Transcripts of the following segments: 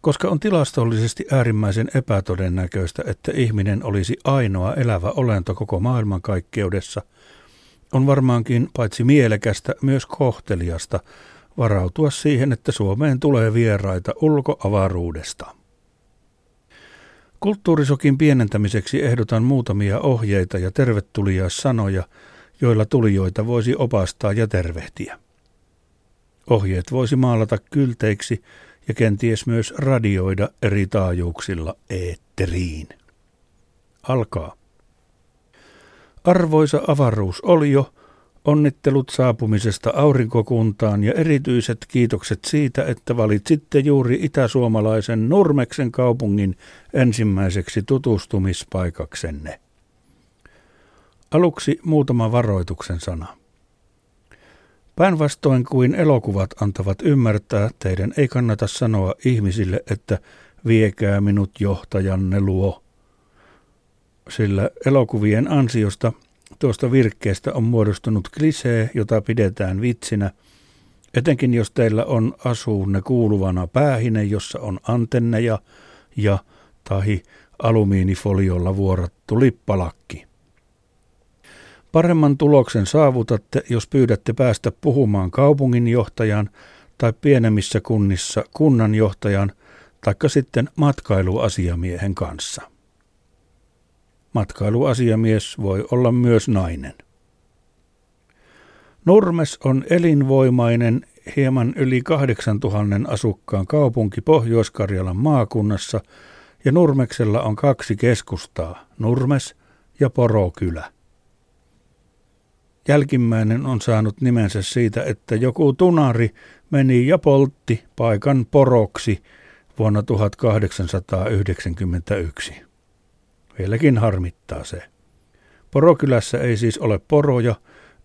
Koska on tilastollisesti äärimmäisen epätodennäköistä, että ihminen olisi ainoa elävä olento koko maailmankaikkeudessa, on varmaankin paitsi mielekästä myös kohteliasta varautua siihen, että Suomeen tulee vieraita ulkoavaruudesta. Kulttuurisokin pienentämiseksi ehdotan muutamia ohjeita ja tervetulia sanoja, joilla tulijoita voisi opastaa ja tervehtiä. Ohjeet voisi maalata kylteiksi ja kenties myös radioida eri taajuuksilla eetteriin. Alkaa. Arvoisa avaruusolio, onnittelut saapumisesta aurinkokuntaan ja erityiset kiitokset siitä, että valitsitte juuri itäsuomalaisen Nurmeksen kaupungin ensimmäiseksi tutustumispaikaksenne. Aluksi muutama varoituksen sana. Päinvastoin kuin elokuvat antavat ymmärtää, teidän ei kannata sanoa ihmisille, että viekää minut johtajanne luo. Sillä elokuvien ansiosta tuosta virkkeestä on muodostunut klisee, jota pidetään vitsinä, etenkin jos teillä on asuunne kuuluvana päähine, jossa on antenneja ja tahi alumiinifoliolla vuorattu lippalakki. Paremman tuloksen saavutatte, jos pyydätte päästä puhumaan kaupunginjohtajan tai pienemmissä kunnissa kunnanjohtajan taikka sitten matkailuasiamiehen kanssa. Matkailuasiamies voi olla myös nainen. Nurmes on elinvoimainen, hieman yli 8000 asukkaan kaupunki Pohjois-Karjalan maakunnassa ja Nurmeksella on kaksi keskustaa, Nurmes ja Porokylä. Jälkimmäinen on saanut nimensä siitä, että joku tunari meni ja poltti paikan poroksi vuonna 1891. Vieläkin harmittaa se. Porokylässä ei siis ole poroja,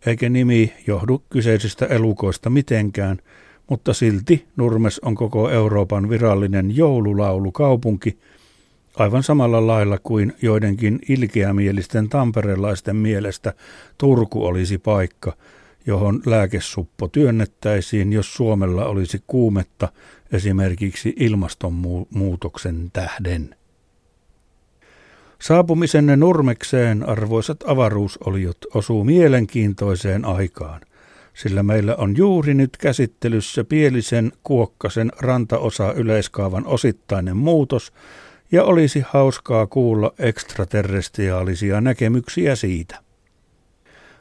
eikä nimi johdu kyseisistä elukoista mitenkään, mutta silti Nurmes on koko Euroopan virallinen joululaulukaupunki – Aivan samalla lailla kuin joidenkin ilkeämielisten tamperelaisten mielestä Turku olisi paikka, johon lääkesuppo työnnettäisiin, jos Suomella olisi kuumetta esimerkiksi ilmastonmuutoksen tähden. Saapumisenne Nurmekseen, arvoisat avaruusoliot, osuu mielenkiintoiseen aikaan, sillä meillä on juuri nyt käsittelyssä Pielisen Kuokkasen rantaosa yleiskaavan osittainen muutos – ja olisi hauskaa kuulla ekstraterrestriaalisia näkemyksiä siitä.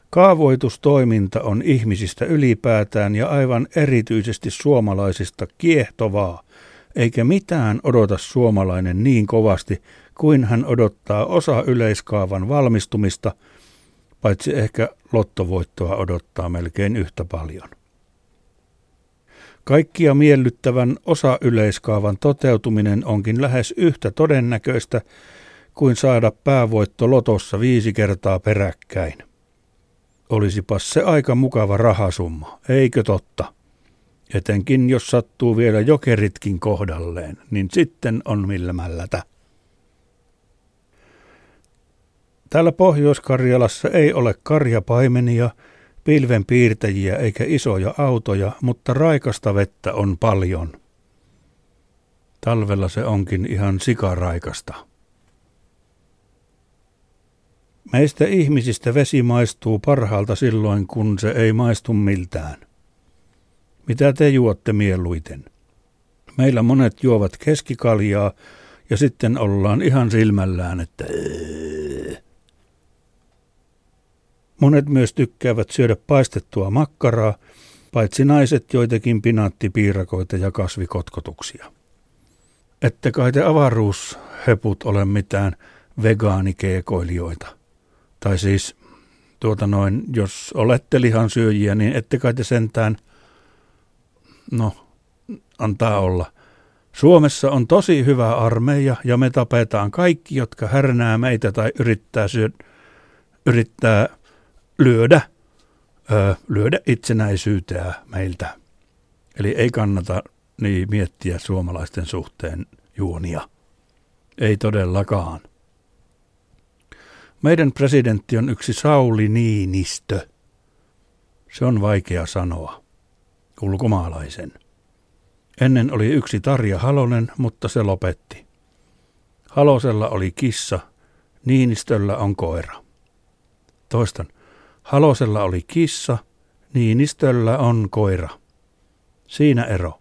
Kaavoitustoiminta on ihmisistä ylipäätään ja aivan erityisesti suomalaisista kiehtovaa, eikä mitään odota suomalainen niin kovasti kuin hän odottaa osa yleiskaavan valmistumista, paitsi ehkä lottovoittoa odottaa melkein yhtä paljon. Kaikkia miellyttävän osa-yleiskaavan toteutuminen onkin lähes yhtä todennäköistä kuin saada päävoitto lotossa viisi kertaa peräkkäin. Olisipas se aika mukava rahasumma, eikö totta? Etenkin jos sattuu vielä jokeritkin kohdalleen, niin sitten on millä mällätä. Täällä Pohjois-Karjalassa ei ole karjapaimenia – pilvenpiirtäjiä eikä isoja autoja, mutta raikasta vettä on paljon. Talvella se onkin ihan sikaraikasta. Meistä ihmisistä vesi maistuu parhaalta silloin, kun se ei maistu miltään. Mitä te juotte mieluiten? Meillä monet juovat keskikaljaa ja sitten ollaan ihan silmällään, että Monet myös tykkäävät syödä paistettua makkaraa, paitsi naiset joitakin pinaattipiirakoita ja kasvikotkotuksia. Ette kai te avaruusheput ole mitään vegaanikeekoilijoita. Tai siis, tuota noin, jos olette lihansyöjiä, niin ette kai te sentään, no, antaa olla. Suomessa on tosi hyvä armeija ja me tapetaan kaikki, jotka härnää meitä tai yrittää, syö, yrittää lyödä, ö, lyödä itsenäisyytää meiltä. Eli ei kannata niin miettiä suomalaisten suhteen juonia. Ei todellakaan. Meidän presidentti on yksi Sauli Niinistö. Se on vaikea sanoa. Ulkomaalaisen. Ennen oli yksi Tarja Halonen, mutta se lopetti. Halosella oli kissa, Niinistöllä on koira. Toistan. Halosella oli kissa, Niinistöllä on koira. Siinä ero.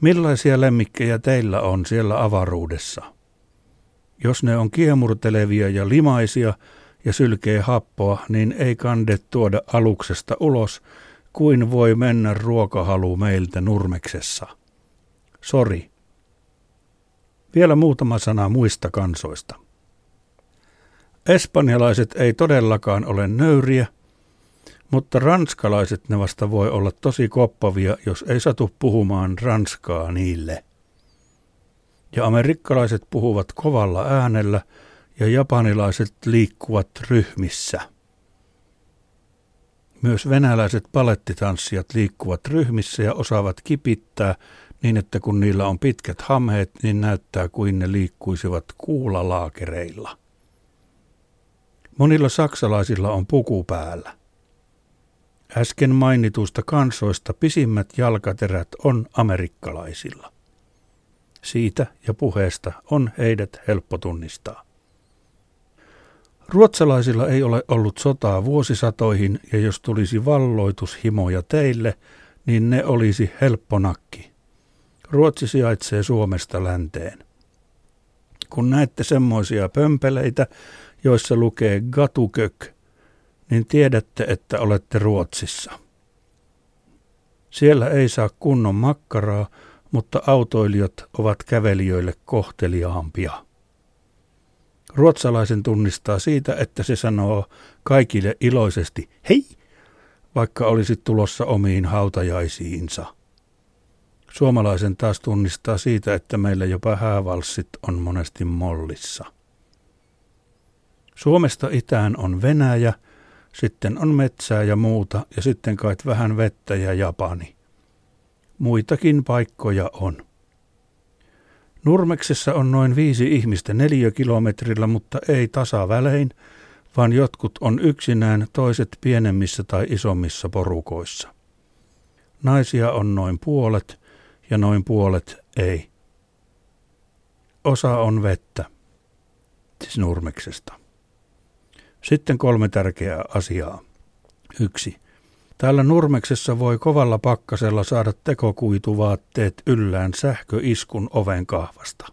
Millaisia lemmikkejä teillä on siellä avaruudessa? Jos ne on kiemurtelevia ja limaisia ja sylkee happoa, niin ei kande tuoda aluksesta ulos, kuin voi mennä ruokahalu meiltä nurmeksessa. Sori. Vielä muutama sana muista kansoista. Espanjalaiset ei todellakaan ole nöyriä, mutta ranskalaiset ne vasta voi olla tosi koppavia, jos ei satu puhumaan ranskaa niille. Ja amerikkalaiset puhuvat kovalla äänellä ja japanilaiset liikkuvat ryhmissä. Myös venäläiset palettitanssijat liikkuvat ryhmissä ja osaavat kipittää niin, että kun niillä on pitkät hamheet, niin näyttää kuin ne liikkuisivat kuulalaakereilla. Monilla saksalaisilla on puku päällä. Äsken mainituista kansoista pisimmät jalkaterät on amerikkalaisilla. Siitä ja puheesta on heidät helppo tunnistaa. Ruotsalaisilla ei ole ollut sotaa vuosisatoihin, ja jos tulisi valloitushimoja teille, niin ne olisi helppo nakki. Ruotsi sijaitsee Suomesta länteen. Kun näette semmoisia pömpeleitä, joissa lukee gatukök, niin tiedätte, että olette Ruotsissa. Siellä ei saa kunnon makkaraa, mutta autoilijat ovat kävelijöille kohteliaampia. Ruotsalaisen tunnistaa siitä, että se sanoo kaikille iloisesti hei, vaikka olisi tulossa omiin hautajaisiinsa. Suomalaisen taas tunnistaa siitä, että meillä jopa häävalssit on monesti mollissa. Suomesta itään on Venäjä, sitten on metsää ja muuta, ja sitten kait vähän vettä ja Japani. Muitakin paikkoja on. Nurmeksessa on noin viisi ihmistä neliökilometrillä, mutta ei tasavälein, vaan jotkut on yksinään, toiset pienemmissä tai isommissa porukoissa. Naisia on noin puolet ja noin puolet ei. Osa on vettä, siis Nurmeksesta. Sitten kolme tärkeää asiaa. Yksi. Täällä Nurmeksessa voi kovalla pakkasella saada tekokuituvaatteet yllään sähköiskun oven kahvasta.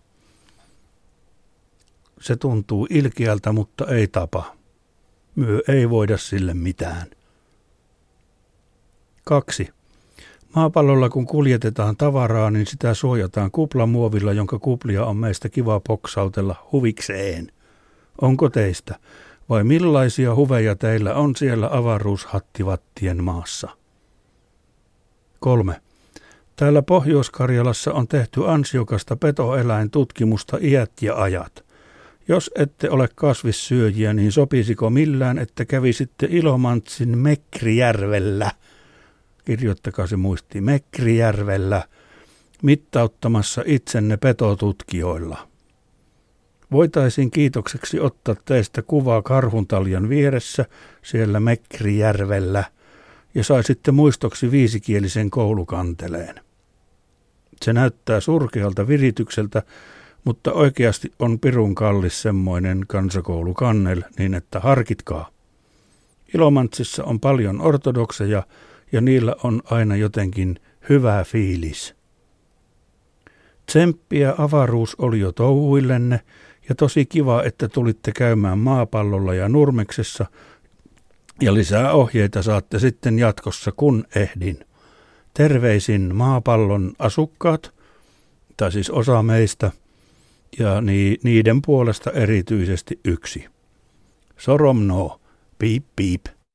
Se tuntuu ilkeältä, mutta ei tapa. Myö ei voida sille mitään. Kaksi. Maapallolla kun kuljetetaan tavaraa, niin sitä suojataan kuplamuovilla, jonka kuplia on meistä kiva poksautella huvikseen. Onko teistä? Vai millaisia huveja teillä on siellä avaruushattivattien maassa? 3. Täällä Pohjois-Karjalassa on tehty ansiokasta petoeläintutkimusta iät ja ajat. Jos ette ole kasvissyöjiä, niin sopisiko millään, että kävisitte Ilomantsin Mekrijärvellä, kirjoittakaa se muisti, Mekrijärvellä, mittauttamassa itsenne petotutkijoilla. Voitaisiin kiitokseksi ottaa teistä kuvaa karhuntaljan vieressä siellä Mekrijärvellä ja saisitte muistoksi viisikielisen koulukanteleen. Se näyttää surkealta viritykseltä, mutta oikeasti on pirun kallis semmoinen kansakoulukannel, niin että harkitkaa. Ilomantsissa on paljon ortodokseja ja niillä on aina jotenkin hyvä fiilis. Tsemppiä avaruus oli jo touhuillenne ja tosi kiva, että tulitte käymään maapallolla ja Nurmeksessa. Ja lisää ohjeita saatte sitten jatkossa, kun ehdin. Terveisin maapallon asukkaat, tai siis osa meistä, ja niiden puolesta erityisesti yksi. Soromno, piip piip.